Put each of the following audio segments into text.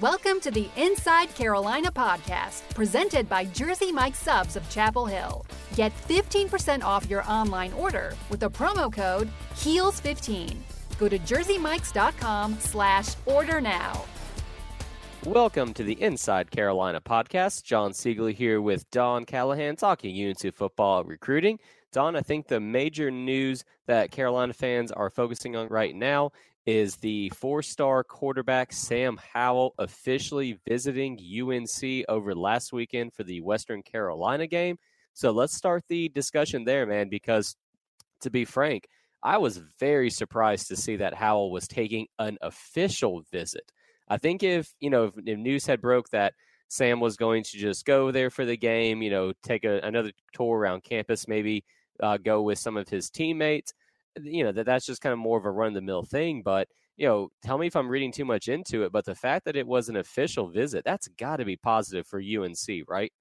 Welcome to the Inside Carolina podcast, presented by Jersey Mike Subs of Chapel Hill. Get 15% off your online order with the promo code HEELS15. Go to jerseymikes.com slash order now. Welcome to the Inside Carolina podcast. John Siegel here with Don Callahan talking UNC football recruiting. Don, I think the major news that Carolina fans are focusing on right now is the four star quarterback Sam Howell officially visiting UNC over last weekend for the Western Carolina game. So let's start the discussion there, man, because to be frank, I was very surprised to see that Howell was taking an official visit. I think if, you know, if, if news had broke that Sam was going to just go there for the game, you know, take a, another tour around campus, maybe uh, go with some of his teammates, you know that that's just kind of more of a run of the mill thing but you know tell me if i'm reading too much into it but the fact that it was an official visit that's got to be positive for unc right?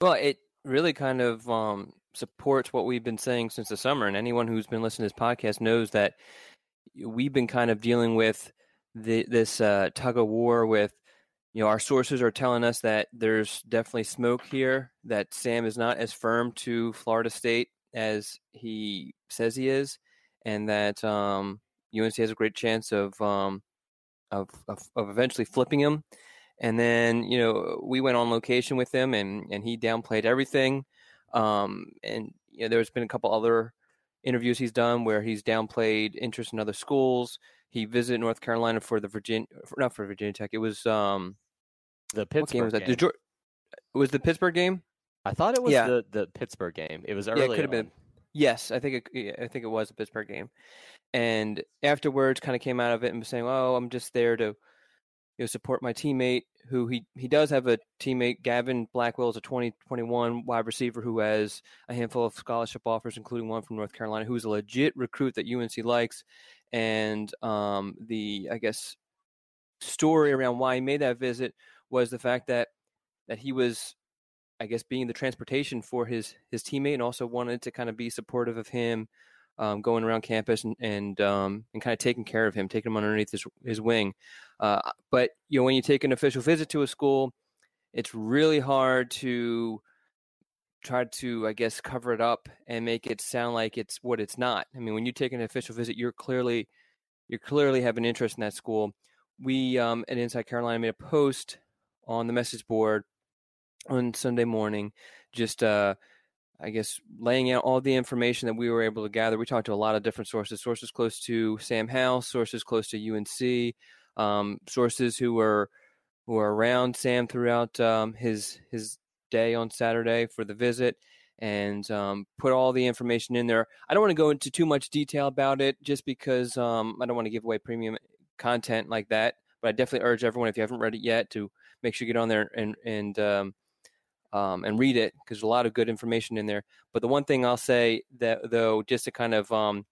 Well it really kind of um, supports what we've been saying since the summer and anyone who's been listening to this podcast knows that we've been kind of dealing with the, this uh, tug of war with you know our sources are telling us that there's definitely smoke here that sam is not as firm to florida state as he says he is and that um, UNC has a great chance of, um, of, of of eventually flipping him. And then you know we went on location with him, and and he downplayed everything. Um, and you know, there's been a couple other interviews he's done where he's downplayed interest in other schools. He visited North Carolina for the Virginia, not for Virginia Tech. It was um, the Pittsburgh game was that? Game. The, was the Pittsburgh game? I thought it was yeah. the, the Pittsburgh game. It was early. Yeah, it could have been. Yes, I think it, I think it was a Pittsburgh game, and afterwards, kind of came out of it and was saying, "Oh, I'm just there to, you know, support my teammate." Who he he does have a teammate, Gavin Blackwell, is a 2021 wide receiver who has a handful of scholarship offers, including one from North Carolina, who's a legit recruit that UNC likes, and um, the I guess story around why he made that visit was the fact that that he was I guess being the transportation for his his teammate, and also wanted to kind of be supportive of him, um, going around campus and and um, and kind of taking care of him, taking him underneath his his wing. Uh, but you know, when you take an official visit to a school, it's really hard to try to, I guess, cover it up and make it sound like it's what it's not. I mean, when you take an official visit, you're clearly you clearly have an interest in that school. We um, at Inside Carolina made a post on the message board on Sunday morning, just uh, I guess laying out all the information that we were able to gather. We talked to a lot of different sources, sources close to Sam Howell, sources close to UNC, um, sources who were who were around Sam throughout um, his his day on Saturday for the visit, and um, put all the information in there. I don't want to go into too much detail about it, just because um, I don't want to give away premium content like that. But I definitely urge everyone, if you haven't read it yet, to make sure you get on there and and um, um, and read it because there's a lot of good information in there. But the one thing I'll say that though, just to kind of, um,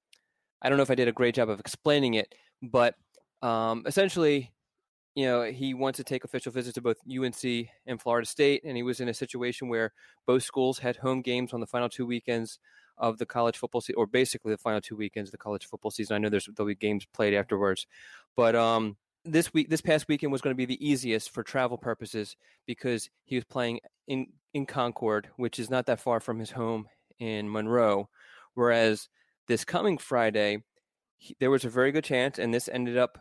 I don't know if I did a great job of explaining it, but um, essentially, you know, he wants to take official visits to both UNC and Florida State, and he was in a situation where both schools had home games on the final two weekends of the college football season, or basically the final two weekends of the college football season. I know there's there'll be games played afterwards, but um, this week this past weekend was going to be the easiest for travel purposes because he was playing in in Concord, which is not that far from his home in Monroe. Whereas this coming Friday, he, there was a very good chance, and this ended up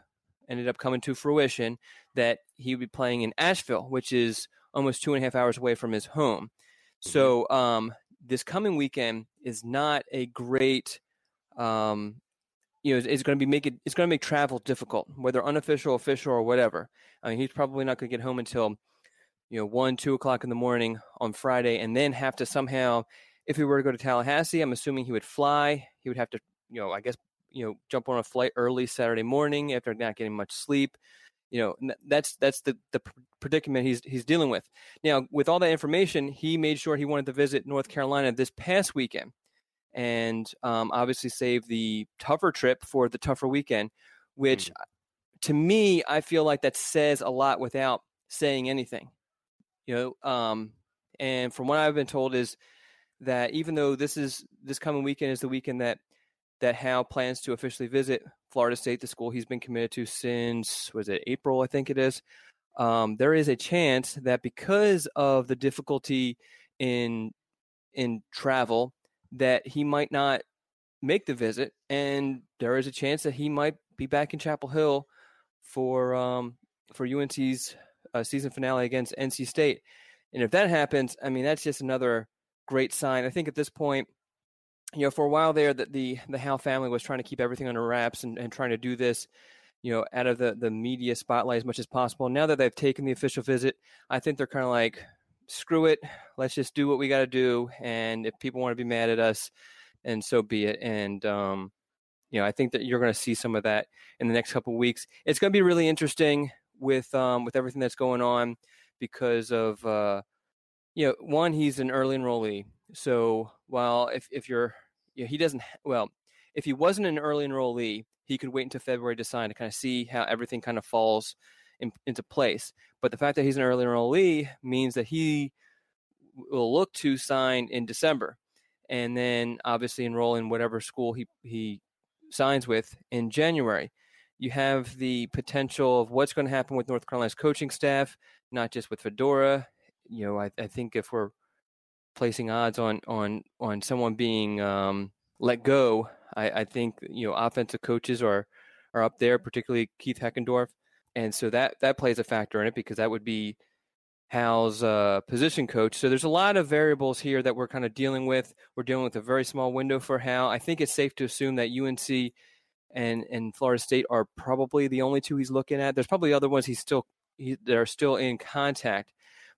ended up coming to fruition that he would be playing in Asheville, which is almost two and a half hours away from his home. Mm-hmm. So um, this coming weekend is not a great um, you know, is going to be make it, it's going to make travel difficult, whether unofficial, official, or whatever. I mean, he's probably not going to get home until, you know, one, two o'clock in the morning on Friday, and then have to somehow, if he were to go to Tallahassee, I'm assuming he would fly. He would have to, you know, I guess, you know, jump on a flight early Saturday morning after not getting much sleep. You know, that's that's the the predicament he's he's dealing with. Now, with all that information, he made sure he wanted to visit North Carolina this past weekend and um, obviously save the tougher trip for the tougher weekend, which mm. to me, I feel like that says a lot without saying anything. You know, um, and from what I've been told is that even though this is this coming weekend is the weekend that that Howell plans to officially visit Florida State, the school he's been committed to since was it April, I think it is. um, there is a chance that because of the difficulty in in travel, that he might not make the visit, and there is a chance that he might be back in Chapel Hill for um, for UNC's uh, season finale against NC State. And if that happens, I mean that's just another great sign. I think at this point, you know, for a while there, that the the Howell family was trying to keep everything under wraps and, and trying to do this, you know, out of the the media spotlight as much as possible. Now that they've taken the official visit, I think they're kind of like, screw it, let's just do what we got to do, and if people want to be mad at us, and so be it. And um, you know, I think that you're going to see some of that in the next couple weeks. It's going to be really interesting with um, with everything that's going on because of uh, you know, one he's an early enrollee. So while if if you're you know, he doesn't well, if he wasn't an early enrollee, he could wait until February to sign to kind of see how everything kind of falls in, into place. But the fact that he's an early enrollee means that he will look to sign in December and then obviously enroll in whatever school he, he signs with in January. You have the potential of what's going to happen with North Carolina's coaching staff, not just with Fedora. You know, I, I think if we're placing odds on on on someone being um, let go, I, I, think you know offensive coaches are are up there, particularly Keith Heckendorf, and so that that plays a factor in it because that would be Howell's uh, position coach. So there's a lot of variables here that we're kind of dealing with. We're dealing with a very small window for Howell. I think it's safe to assume that UNC and and Florida State are probably the only two he's looking at. There's probably other ones he's still he, that are still in contact,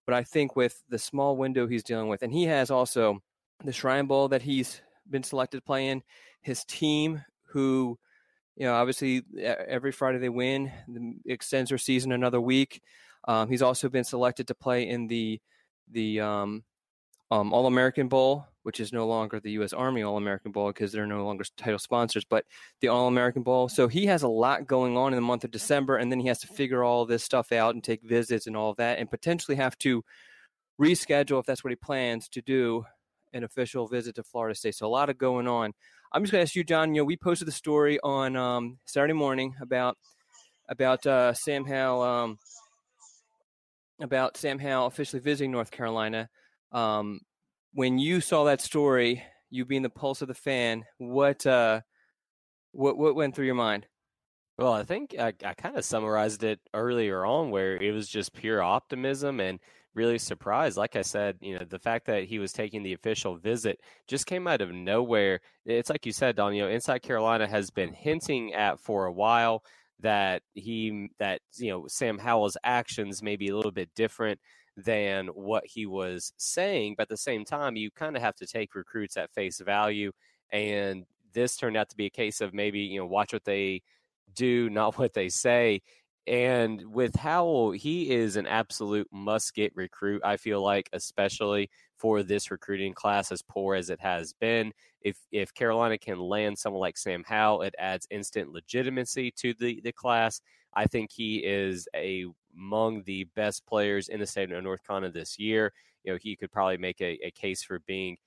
but I think with the small window he's dealing with, and he has also the Shrine Bowl that he's been selected to play in, his team who. You know, obviously, every Friday they win, extends their season another week. Um, he's also been selected to play in the the um, um, All American Bowl, which is no longer the U.S. Army All American Bowl because they're no longer title sponsors, but the All American Bowl. So he has a lot going on in the month of December, and then he has to figure all this stuff out and take visits and all of that, and potentially have to reschedule if that's what he plans to do an official visit to Florida State. So a lot of going on. I'm just going to ask you, John. You know, we posted the story on um, Saturday morning about about uh, Sam Howell um, about Sam Howell officially visiting North Carolina. Um, when you saw that story, you being the pulse of the fan, what uh, what what went through your mind? Well, I think I, I kind of summarized it earlier on, where it was just pure optimism and really surprised. Like I said, you know, the fact that he was taking the official visit just came out of nowhere. It's like you said, Don. You know, Inside Carolina has been hinting at for a while that he that you know Sam Howell's actions may be a little bit different than what he was saying, but at the same time, you kind of have to take recruits at face value. And this turned out to be a case of maybe you know watch what they do, not what they say. And with Howell, he is an absolute must get recruit, I feel like, especially for this recruiting class as poor as it has been. If if Carolina can land someone like Sam Howell, it adds instant legitimacy to the, the class. I think he is a among the best players in the state of North Carolina this year. You know, he could probably make a, a case for being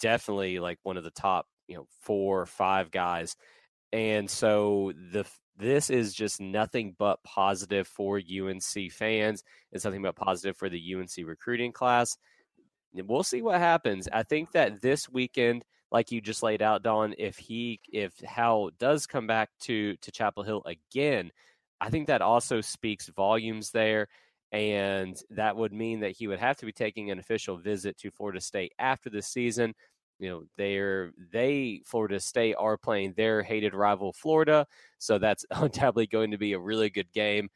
definitely like one of the top, you know, four or five guys. And so the this is just nothing but positive for UNC fans. It's nothing but positive for the UNC recruiting class. We'll see what happens. I think that this weekend, like you just laid out, Don, if he if Howell does come back to to Chapel Hill again, I think that also speaks volumes there. And that would mean that he would have to be taking an official visit to Florida State after the season you know they're they Florida State are playing their hated rival Florida, so that's undoubtedly going to be a really good game.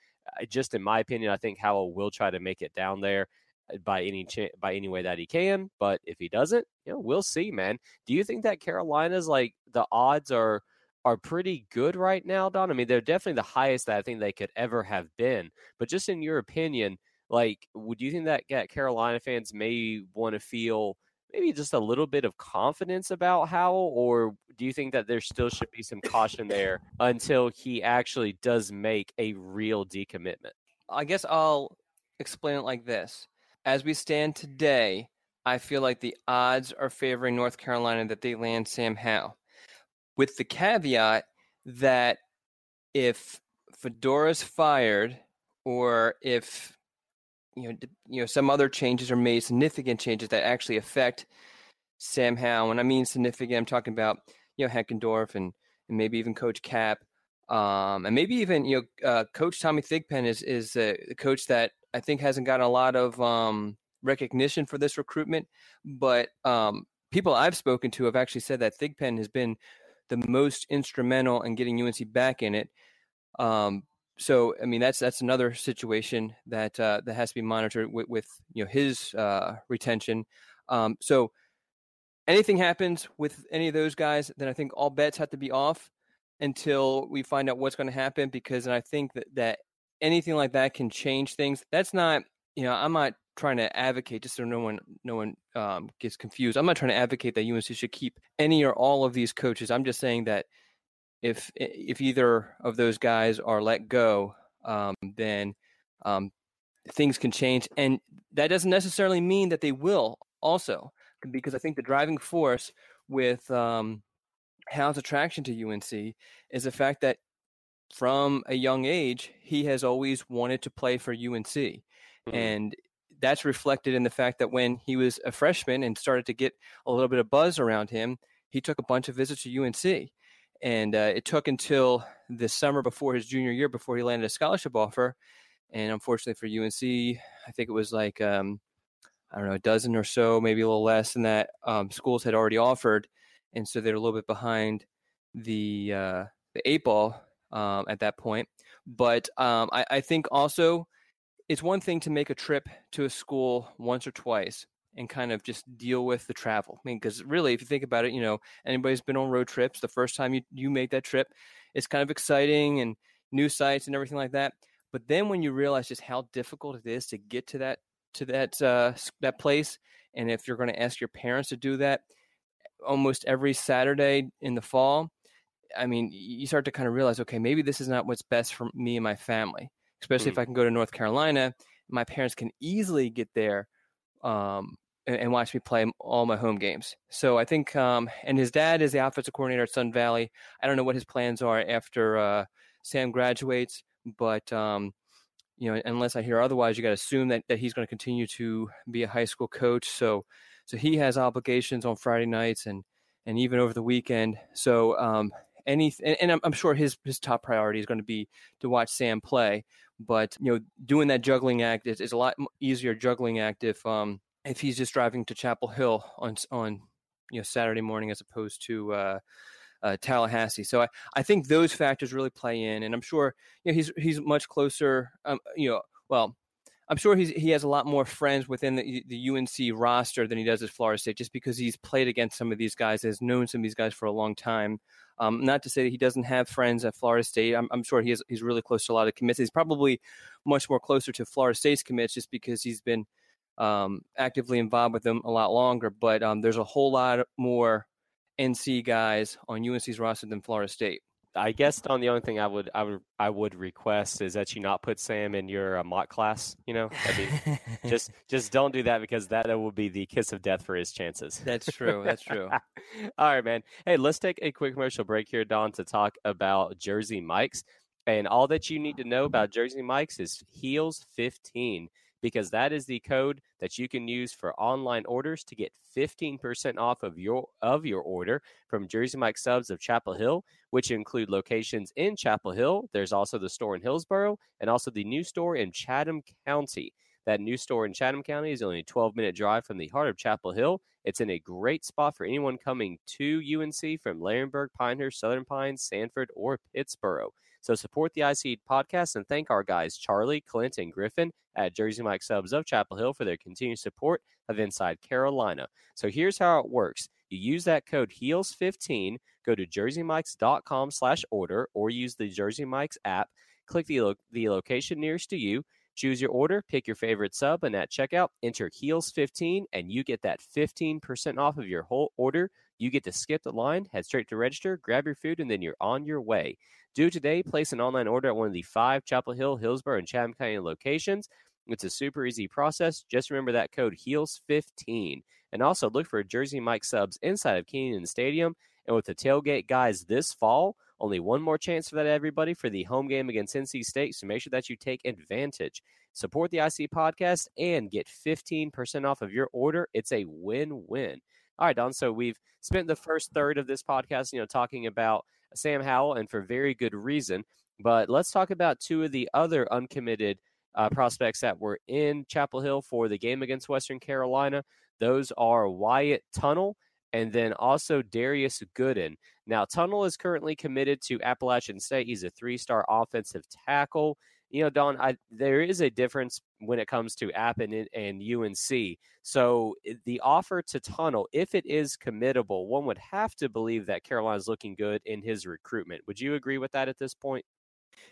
Just in my opinion, I think Howell will try to make it down there uh, by any by any way that he can. But if he doesn't, you know, we'll see, man. Do you think that Carolina's like the odds are are pretty good right now, Don? I mean, they're definitely the highest that I think they could ever have been. But just in your opinion, like, would you think that, that Carolina fans may want to feel maybe just a little bit of confidence about Howell, or do you think that there still should be some caution there until he actually does make a real decommitment? I guess I'll explain it like this. As we stand today, I feel like the odds are favoring North Carolina that they land Sam Howell, with the caveat that if Fedora's fired or if you know, you know, some other changes are made, significant changes that actually affect Sam Howell. And I mean significant, I'm talking about you know Heckendorf and, and maybe even Coach Cap, um, and maybe even you know uh, Coach Tommy Thigpen is is a coach that I think hasn't gotten a lot of um, recognition for this recruitment, but um, people I've spoken to have actually said that Thigpen has been the most instrumental in getting UNC back in it. Um, so I mean that's that's another situation that uh, that has to be monitored with, with you know his uh, retention. Um, so anything happens with any of those guys, then I think all bets have to be off until we find out what's going to happen. Because I think that that anything like that can change things. That's not you know I'm not trying to advocate just so no one no one um, gets confused. I'm not trying to advocate that UNC should keep any or all of these coaches. I'm just saying that if if either of those guys are let go, um, then um, things can change, and that doesn't necessarily mean that they will. Also, because I think the driving force with um, Howell's attraction to UNC is the fact that from a young age he has always wanted to play for UNC, mm-hmm. and that's reflected in the fact that when he was a freshman and started to get a little bit of buzz around him, he took a bunch of visits to UNC and uh, it took until the summer before his junior year before he landed a scholarship offer. And unfortunately for UNC, I think it was like um, I don't know a dozen or so, maybe a little less than that. Um, schools had already offered, and so they're a little bit behind the uh, the eight ball um, at that point. But um, I, I think also it's one thing to make a trip to a school once or twice and kind of just deal with the travel. I mean, because really, if you think about it, you know, anybody's been on road trips, the first time you, you make that trip, it's kind of exciting and new sights and everything like that. But then when you realize just how difficult it is to get to that to that uh, that place, and if you're going to ask your parents to do that almost every Saturday in the fall, I mean, you start to kind of realize, okay, maybe this is not what's best for me and my family. Especially mm. if I can go to North Carolina, my parents can easily get there um, and, watch me play all my home games. So I think, um, and his dad is the offensive coordinator at Sun Valley. I don't know what his plans are after uh, Sam graduates, but um, you know, unless I hear otherwise, you got to assume that, that he's going to continue to be a high school coach. So, so he has obligations on Friday nights and and even over the weekend. So, um, any and, and I'm, I'm, sure his his top priority is going to be to watch Sam play. But you know, doing that juggling act is, is a lot easier juggling act if um if he's just driving to Chapel Hill on on you know Saturday morning as opposed to uh, uh, Tallahassee. So I, I think those factors really play in, and I'm sure you know he's he's much closer. Um, you know, well, I'm sure he's he has a lot more friends within the, the UNC roster than he does at Florida State, just because he's played against some of these guys, has known some of these guys for a long time. Um, not to say that he doesn't have friends at Florida State. I'm, I'm sure he is, he's really close to a lot of commits. He's probably much more closer to Florida State's commits just because he's been um, actively involved with them a lot longer. But um, there's a whole lot more NC guys on UNC's roster than Florida State. I guess on the only thing I would I would I would request is that you not put Sam in your uh, mock class. You know, I mean, just just don't do that because that will be the kiss of death for his chances. That's true. That's true. All right, man. Hey, let's take a quick commercial break here, Don, to talk about Jersey Mike's. And all that you need to know about Jersey Mike's is Heels 15 because that is the code that you can use for online orders to get 15% off of your of your order from Jersey Mike Subs of Chapel Hill, which include locations in Chapel Hill. There's also the store in Hillsborough and also the new store in Chatham County. That new store in Chatham County is only a 12 minute drive from the heart of Chapel Hill. It's in a great spot for anyone coming to UNC from Laurinburg, Pinehurst, Southern Pines, Sanford, or Pittsboro. So support the IC podcast and thank our guys Charlie, Clint, and Griffin at Jersey Mike Subs of Chapel Hill for their continued support of Inside Carolina. So here's how it works. You use that code HEELS15, go to jerseymikes.com slash order, or use the Jersey Mikes app. Click the, lo- the location nearest to you. Choose your order, pick your favorite sub, and at checkout, enter HEELS15, and you get that 15% off of your whole order. You get to skip the line, head straight to register, grab your food, and then you're on your way. Do today, place an online order at one of the five Chapel Hill, Hillsborough, and Chatham County locations. It's a super easy process. Just remember that code HEELS15. And also look for Jersey Mike subs inside of Kenan Stadium. And with the tailgate guys this fall, Only one more chance for that, everybody, for the home game against NC State. So make sure that you take advantage. Support the IC podcast and get 15% off of your order. It's a win win. All right, Don. So we've spent the first third of this podcast, you know, talking about Sam Howell and for very good reason. But let's talk about two of the other uncommitted uh, prospects that were in Chapel Hill for the game against Western Carolina. Those are Wyatt Tunnel and then also Darius Gooden. Now, Tunnel is currently committed to Appalachian State. He's a three star offensive tackle. You know, Don, I, there is a difference when it comes to App and, and UNC. So the offer to Tunnel, if it is committable, one would have to believe that Carolina's looking good in his recruitment. Would you agree with that at this point?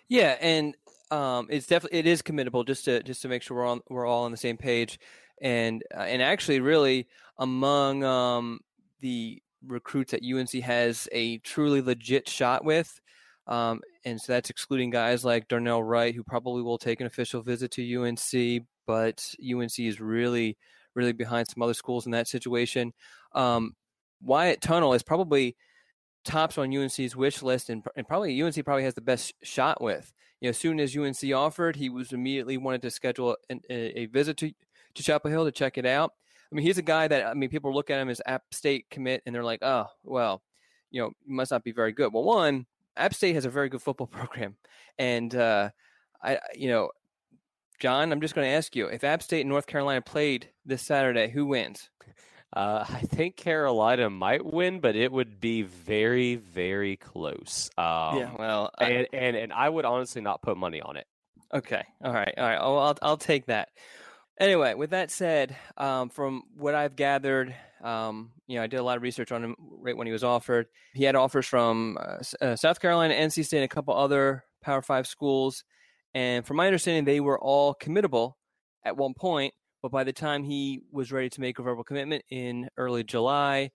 Yeah, and um, it's definitely it is committable just to just to make sure we're on we're all on the same page, and uh, and actually really among um, the recruits that UNC has a truly legit shot with. Um, and so that's excluding guys like Darnell Wright, who probably will take an official visit to UNC, but UNC is really, really behind some other schools in that situation. Um, Wyatt Tunnel is probably tops on UNC's wish list, and, and probably UNC probably has the best shot with. You know, as soon as UNC offered, he was immediately wanted to schedule a, a visit to to Chapel Hill to check it out. I mean, he's a guy that I mean, people look at him as App State commit, and they're like, oh, well, you know, must not be very good. Well, one, App State has a very good football program, and uh, I, you know, John, I'm just going to ask you: if App State and North Carolina played this Saturday, who wins? Uh, I think Carolina might win, but it would be very, very close. Um, yeah, well, I, and, and and I would honestly not put money on it. Okay, all right, all right. Oh, I'll I'll take that. Anyway, with that said, um, from what I've gathered, um, you know, I did a lot of research on him right when he was offered. He had offers from uh, uh, South Carolina, NC State, and a couple other Power Five schools. And from my understanding, they were all committable at one point. But by the time he was ready to make a verbal commitment in early July,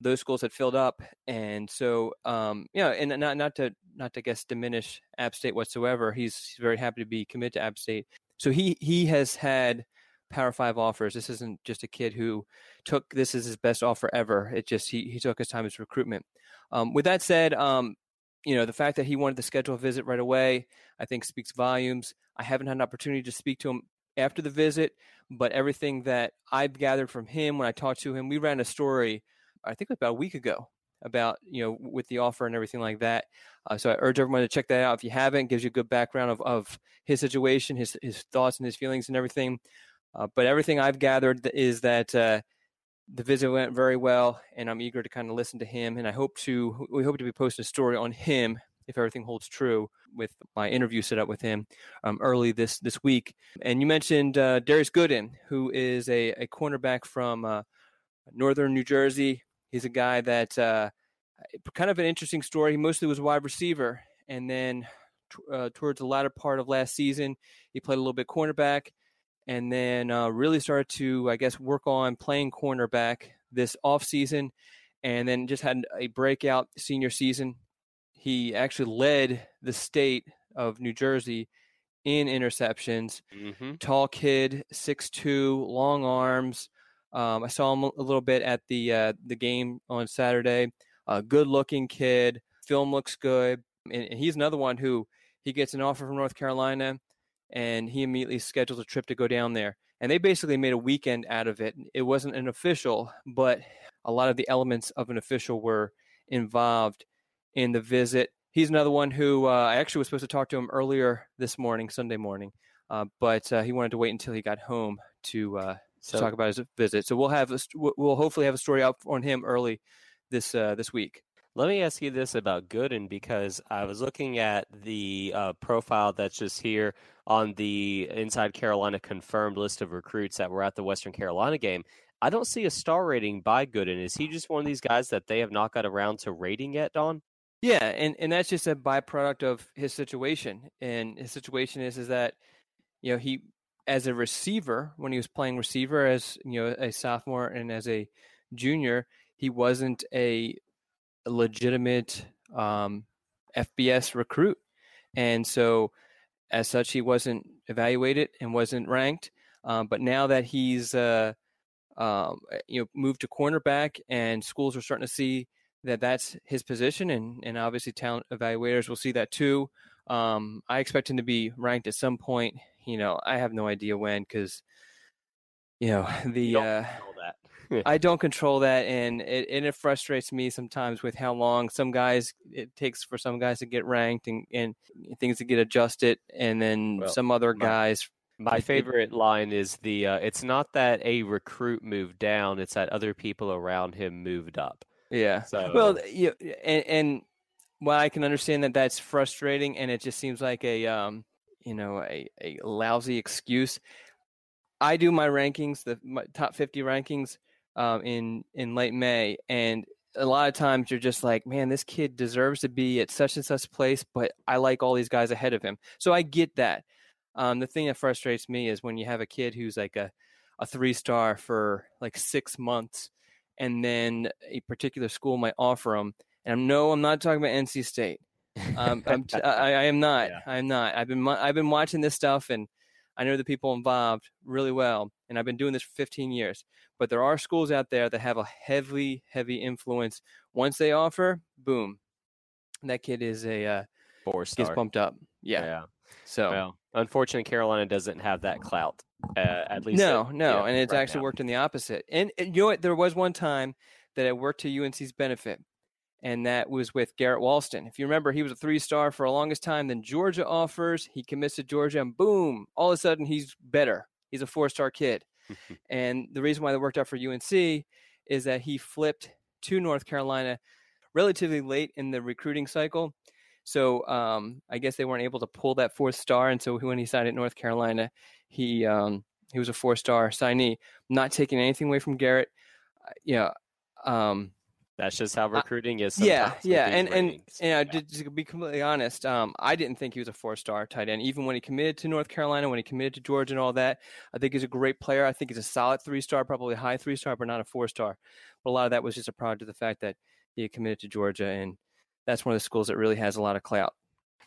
those schools had filled up, and so um, you know, and not not to not to guess diminish App State whatsoever. He's, he's very happy to be committed to App State. So he he has had Power Five offers. This isn't just a kid who took this as his best offer ever. It just he he took his time as recruitment. Um, with that said, um, you know the fact that he wanted to schedule a visit right away, I think speaks volumes. I haven't had an opportunity to speak to him after the visit, but everything that I've gathered from him when I talked to him, we ran a story, I think about a week ago about you know with the offer and everything like that. Uh, so I urge everyone to check that out if you haven't. Gives you a good background of, of his situation, his his thoughts and his feelings and everything. Uh, but everything I've gathered is that uh, the visit went very well, and I'm eager to kind of listen to him. And I hope to we hope to be posting a story on him if everything holds true with my interview set up with him um, early this this week. And you mentioned uh, Darius Gooden, who is a, a cornerback from uh, northern New Jersey. He's a guy that uh, kind of an interesting story. He mostly was wide receiver, and then uh, towards the latter part of last season, he played a little bit cornerback and then uh, really started to, I guess, work on playing cornerback this off season, and then just had a breakout senior season. He actually led the state of New Jersey in interceptions. Mm-hmm. Tall kid, six two, long arms. Um, I saw him a little bit at the uh, the game on Saturday. A good looking kid. Film looks good, and, and he's another one who he gets an offer from North Carolina and he immediately scheduled a trip to go down there. And they basically made a weekend out of it. It wasn't an official, but a lot of the elements of an official were involved in the visit. He's another one who uh, I actually was supposed to talk to him earlier this morning, Sunday morning, uh, but uh, he wanted to wait until he got home to, uh, so, to talk about his visit. So we'll have a, we'll hopefully have a story out on him early this uh, this week. Let me ask you this about Gooden because I was looking at the uh, profile that's just here on the Inside Carolina confirmed list of recruits that were at the Western Carolina game. I don't see a star rating by Gooden. Is he just one of these guys that they have not got around to rating yet, Don? Yeah, and, and that's just a byproduct of his situation. And his situation is is that, you know, he as a receiver, when he was playing receiver as you know a sophomore and as a junior, he wasn't a legitimate um, FBS recruit, and so as such, he wasn't evaluated and wasn't ranked. Um, but now that he's uh, um, you know moved to cornerback, and schools are starting to see that that's his position, and and obviously talent evaluators will see that too. Um, I expect him to be ranked at some point. You know, I have no idea when because you know the You uh. I don't control that, and it and it frustrates me sometimes with how long some guys it takes for some guys to get ranked and and things to get adjusted, and then Well, some other my- guys. My It- it- favorite line is the uh, it's not that a recruit moved down, it's that other people around him moved up. Yeah. So Well, you and and while I can understand that that's frustrating, and it just seems like a um you know a a lousy excuse. I do my rankings, the my top fifty rankings, um, in in late May, and a lot of times you're just like, man, this kid deserves to be at such and such place, but I like all these guys ahead of him, so I get that. Um, the thing that frustrates me is when you have a kid who's like a a three star for like six months, and then a particular school might offer him. And I'm no, I'm not talking about NC State. Um, I'm, t- I, I am not. Yeah. I'm not. I've been I've been watching this stuff, and I know the people involved really well. And I've been doing this for 15 years. But there are schools out there that have a heavy, heavy influence. Once they offer, boom, that kid is a uh, four gets star. bumped up. Yeah. yeah. So Well, unfortunately, Carolina doesn't have that clout. Uh, at least no, no, know, and it's right actually now. worked in the opposite. And, and you know what? There was one time that it worked to UNC's benefit, and that was with Garrett Walston. If you remember, he was a three star for the longest time. Then Georgia offers, he commits to Georgia, and boom, all of a sudden he's better. He's a four star kid. and the reason why that worked out for UNC is that he flipped to North Carolina relatively late in the recruiting cycle. So um, I guess they weren't able to pull that fourth star, and so when he signed at North Carolina, he um, he was a four star signee. Not taking anything away from Garrett, uh, yeah, um, That's just how recruiting is. yeah, yeah, and and and uh, to, to be completely honest, um, I didn't think he was a four star tight end. Even when he committed to North Carolina, when he committed to Georgia and all that, I think he's a great player. I think he's a solid three star, probably high three star, but not a four star. But a lot of that was just a product of the fact that he had committed to Georgia, and that's one of the schools that really has a lot of clout.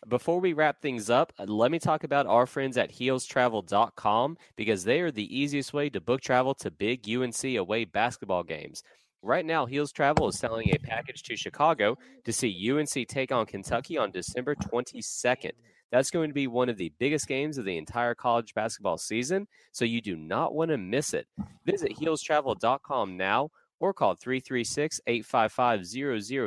Before we wrap things up, uh, let me talk about our friends at heelstravel.com because they are the easiest way to book travel to big UNC away basketball games. Right now, Heels Travel is selling a package to Chicago to see UNC take on Kentucky on December 22nd. That's going to be one of the biggest games of the entire college basketball season, so you do not want to miss it. Visit heelstravel.com now or call 336 855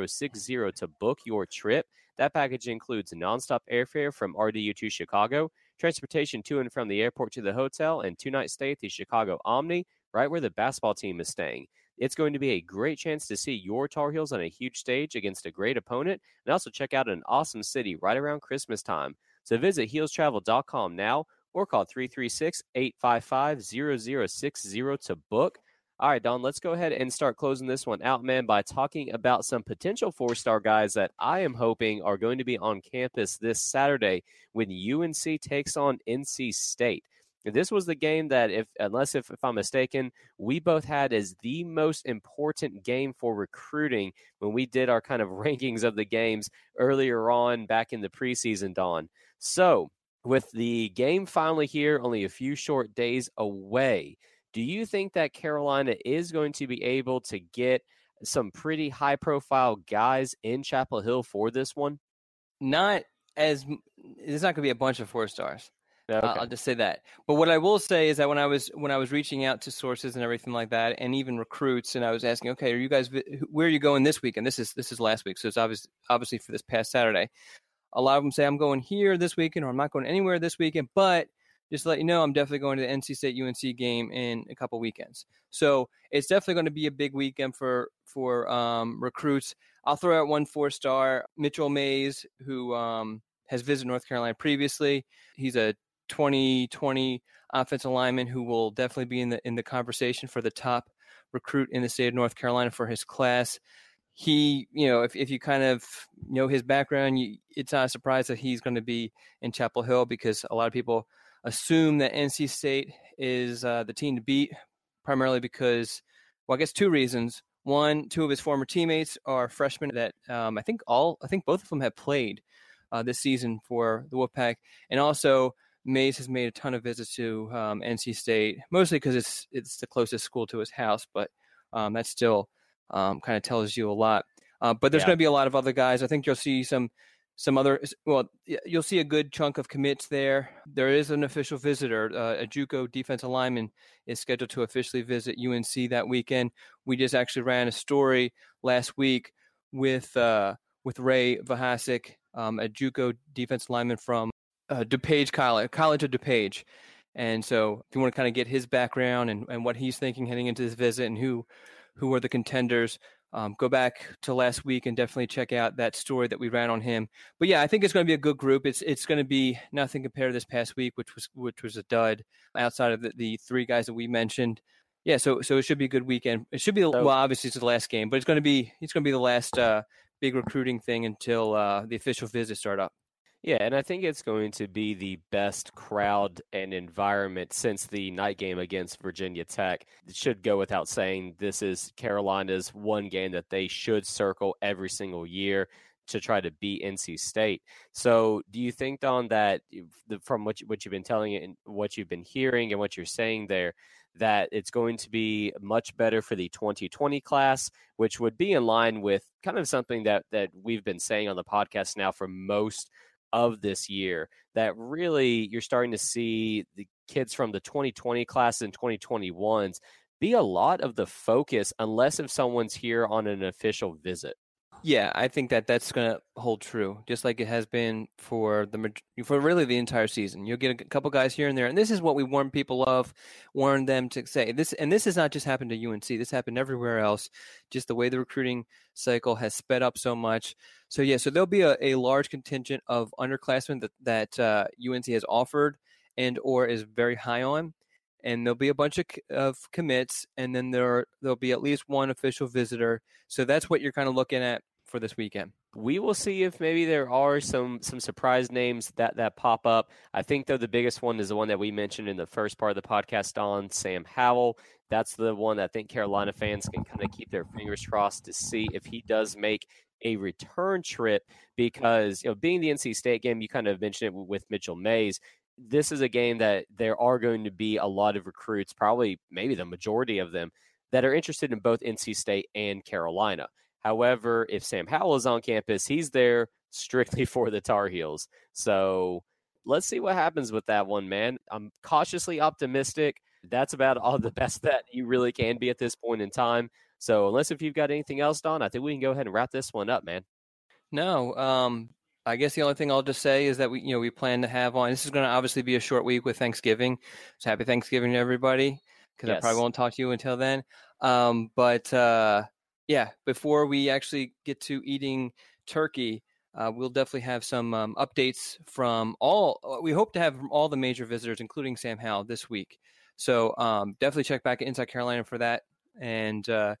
0060 to book your trip. That package includes nonstop airfare from RDU to Chicago, transportation to and from the airport to the hotel, and two night stay at the Chicago Omni, right where the basketball team is staying. It's going to be a great chance to see your Tar Heels on a huge stage against a great opponent and also check out an awesome city right around Christmas time. So visit heelstravel.com now or call 336 855 0060 to book. All right, Don, let's go ahead and start closing this one out, man, by talking about some potential four star guys that I am hoping are going to be on campus this Saturday when UNC takes on NC State. This was the game that, if unless if, if I'm mistaken, we both had as the most important game for recruiting when we did our kind of rankings of the games earlier on back in the preseason, Don. So, with the game finally here, only a few short days away, do you think that Carolina is going to be able to get some pretty high profile guys in Chapel Hill for this one? Not as there's not going to be a bunch of four stars. Okay. I'll just say that. But what I will say is that when I was when I was reaching out to sources and everything like that, and even recruits, and I was asking, okay, are you guys where are you going this week? And this is this is last week, so it's obvious obviously for this past Saturday. A lot of them say I'm going here this weekend, or I'm not going anywhere this weekend. But just to let you know, I'm definitely going to the NC State UNC game in a couple weekends. So it's definitely going to be a big weekend for for um, recruits. I'll throw out one four star, Mitchell Mays, who um, has visited North Carolina previously. He's a 2020 offensive lineman who will definitely be in the in the conversation for the top recruit in the state of North Carolina for his class. He, you know, if, if you kind of know his background, you, it's not a surprise that he's going to be in Chapel Hill because a lot of people assume that NC State is uh, the team to beat, primarily because, well, I guess two reasons. One, two of his former teammates are freshmen that um, I think all, I think both of them have played uh, this season for the Wolfpack, and also Mays has made a ton of visits to um, NC State, mostly because it's it's the closest school to his house, but um, that still um, kind of tells you a lot. Uh, but there's Yeah. going to be a lot of other guys. I think you'll see some some other well you'll see a good chunk of commits there there is an official visitor uh, a juco defensive lineman is scheduled to officially visit unc that weekend we just actually ran a story last week with uh, with ray Vohasek, um, a juco defensive lineman from uh, DuPage College, College of DuPage. And so if you want to kind of get his background and, and what he's thinking heading into this visit and who who are the contenders, um, go back to last week and definitely check out that story that we ran on him. But yeah, I think it's going to be a good group. It's it's going to be nothing compared to this past week, which was which was a dud outside of the, the three guys that we mentioned. Yeah, so so it should be a good weekend. It should be well, obviously it's the last game, but it's going to be it's going to be the last uh, big recruiting thing until uh, the official visits start up. Yeah, and I think it's going to be the best crowd and environment since the night game against Virginia Tech. It should go without saying this is Carolina's one game that they should circle every single year to try to beat NC State. So, do you think, Don, that from what, you, what you've been telling and what you've been hearing and what you're saying there, that it's going to be much better for the 2020 class, which would be in line with kind of something that that we've been saying on the podcast now for most of this year that really you're starting to see the kids from the 2020 class and 2021s be a lot of the focus unless if someone's here on an official visit. Yeah, I think that that's going to hold true, just like it has been for the for really the entire season. You'll get a couple guys here and there, and this is what we warn people of, warn them to say this. And this has not just happened to UNC; this happened everywhere else. Just the way the recruiting cycle has sped up so much. So yeah, so there'll be a, a large contingent of underclassmen that that uh, UNC has offered and or is very high on, and there'll be a bunch of, of commits, and then there there'll be at least one official visitor. So that's what you're kind of looking at for this weekend. We will see if maybe there are some some surprise names that that pop up. I think though the biggest one is the one that we mentioned in the first part of the podcast on Sam Howell. That's the one that I think Carolina fans can kind of keep their fingers crossed to see if he does make a return trip because you know being the NC State game, you kind of mentioned it with Mitchell Mays. This is a game that there are going to be a lot of recruits, probably maybe the majority of them, that are interested in both NC State and Carolina. However, if Sam Howell is on campus, he's there strictly for the Tar Heels. So let's see what happens with that one, man. I'm cautiously optimistic. That's about all the best that you really can be at this point in time. So unless if you've got anything else, Don, I think we can go ahead and wrap this one up, man. No, um, I guess the only thing I'll just say is that we, you know, we plan to have on. This is going to obviously be a short week with Thanksgiving. So happy Thanksgiving to everybody, because yes. I probably won't talk to you until then. Um, but uh, yeah, before we actually get to eating turkey, uh, we'll definitely have some um, updates from all. uh, We hope to have from all the major visitors, including Sam Howell, this week. So um, definitely check back at Inside Carolina for that, and uh,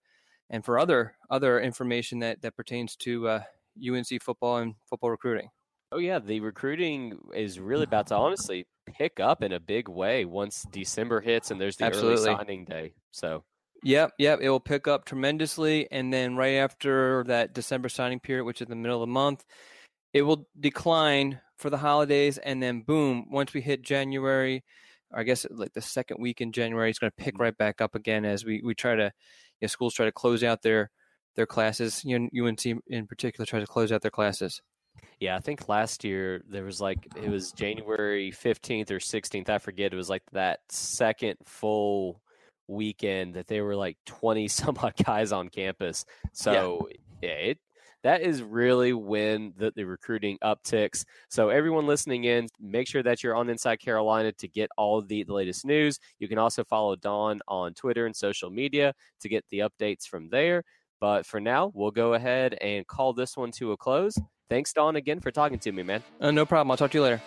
and for other other information that that pertains to uh, UNC football and football recruiting. Oh yeah, the recruiting is really about to honestly pick up in a big way once December hits and there's the Absolutely. early signing day. So Yep, yep. It will pick up tremendously. And then right after that December signing period, which is the middle of the month, it will decline for the holidays. And then boom, once we hit January, or I guess like the second week in January, it's going to pick mm-hmm. right back up again as we, we try to, you know, schools try to close out their, their classes. You know, UNC in particular tries to close out their classes. Yeah, I think last year there was like it was January 15th or 16th, I forget. It was like that second full weekend that they were like 20 some odd guys on campus. So, yeah, yeah it that is really when the, the recruiting upticks. So, everyone listening in, make sure that you're on Inside Carolina to get all the, the latest news. You can also follow Don on Twitter and social media to get the updates from there. But for now, we'll go ahead and call this one to a close. Thanks, Don, again for talking to me, man. Uh, no problem. I'll talk to you later.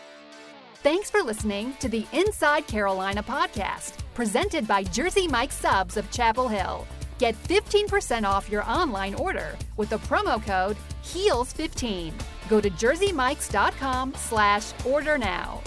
Thanks for listening to the Inside Carolina podcast, presented by Jersey Mike Subs of Chapel Hill. Get 15% off your online order with the promo code HEELS15. Go to jerseymikes.com slash order now.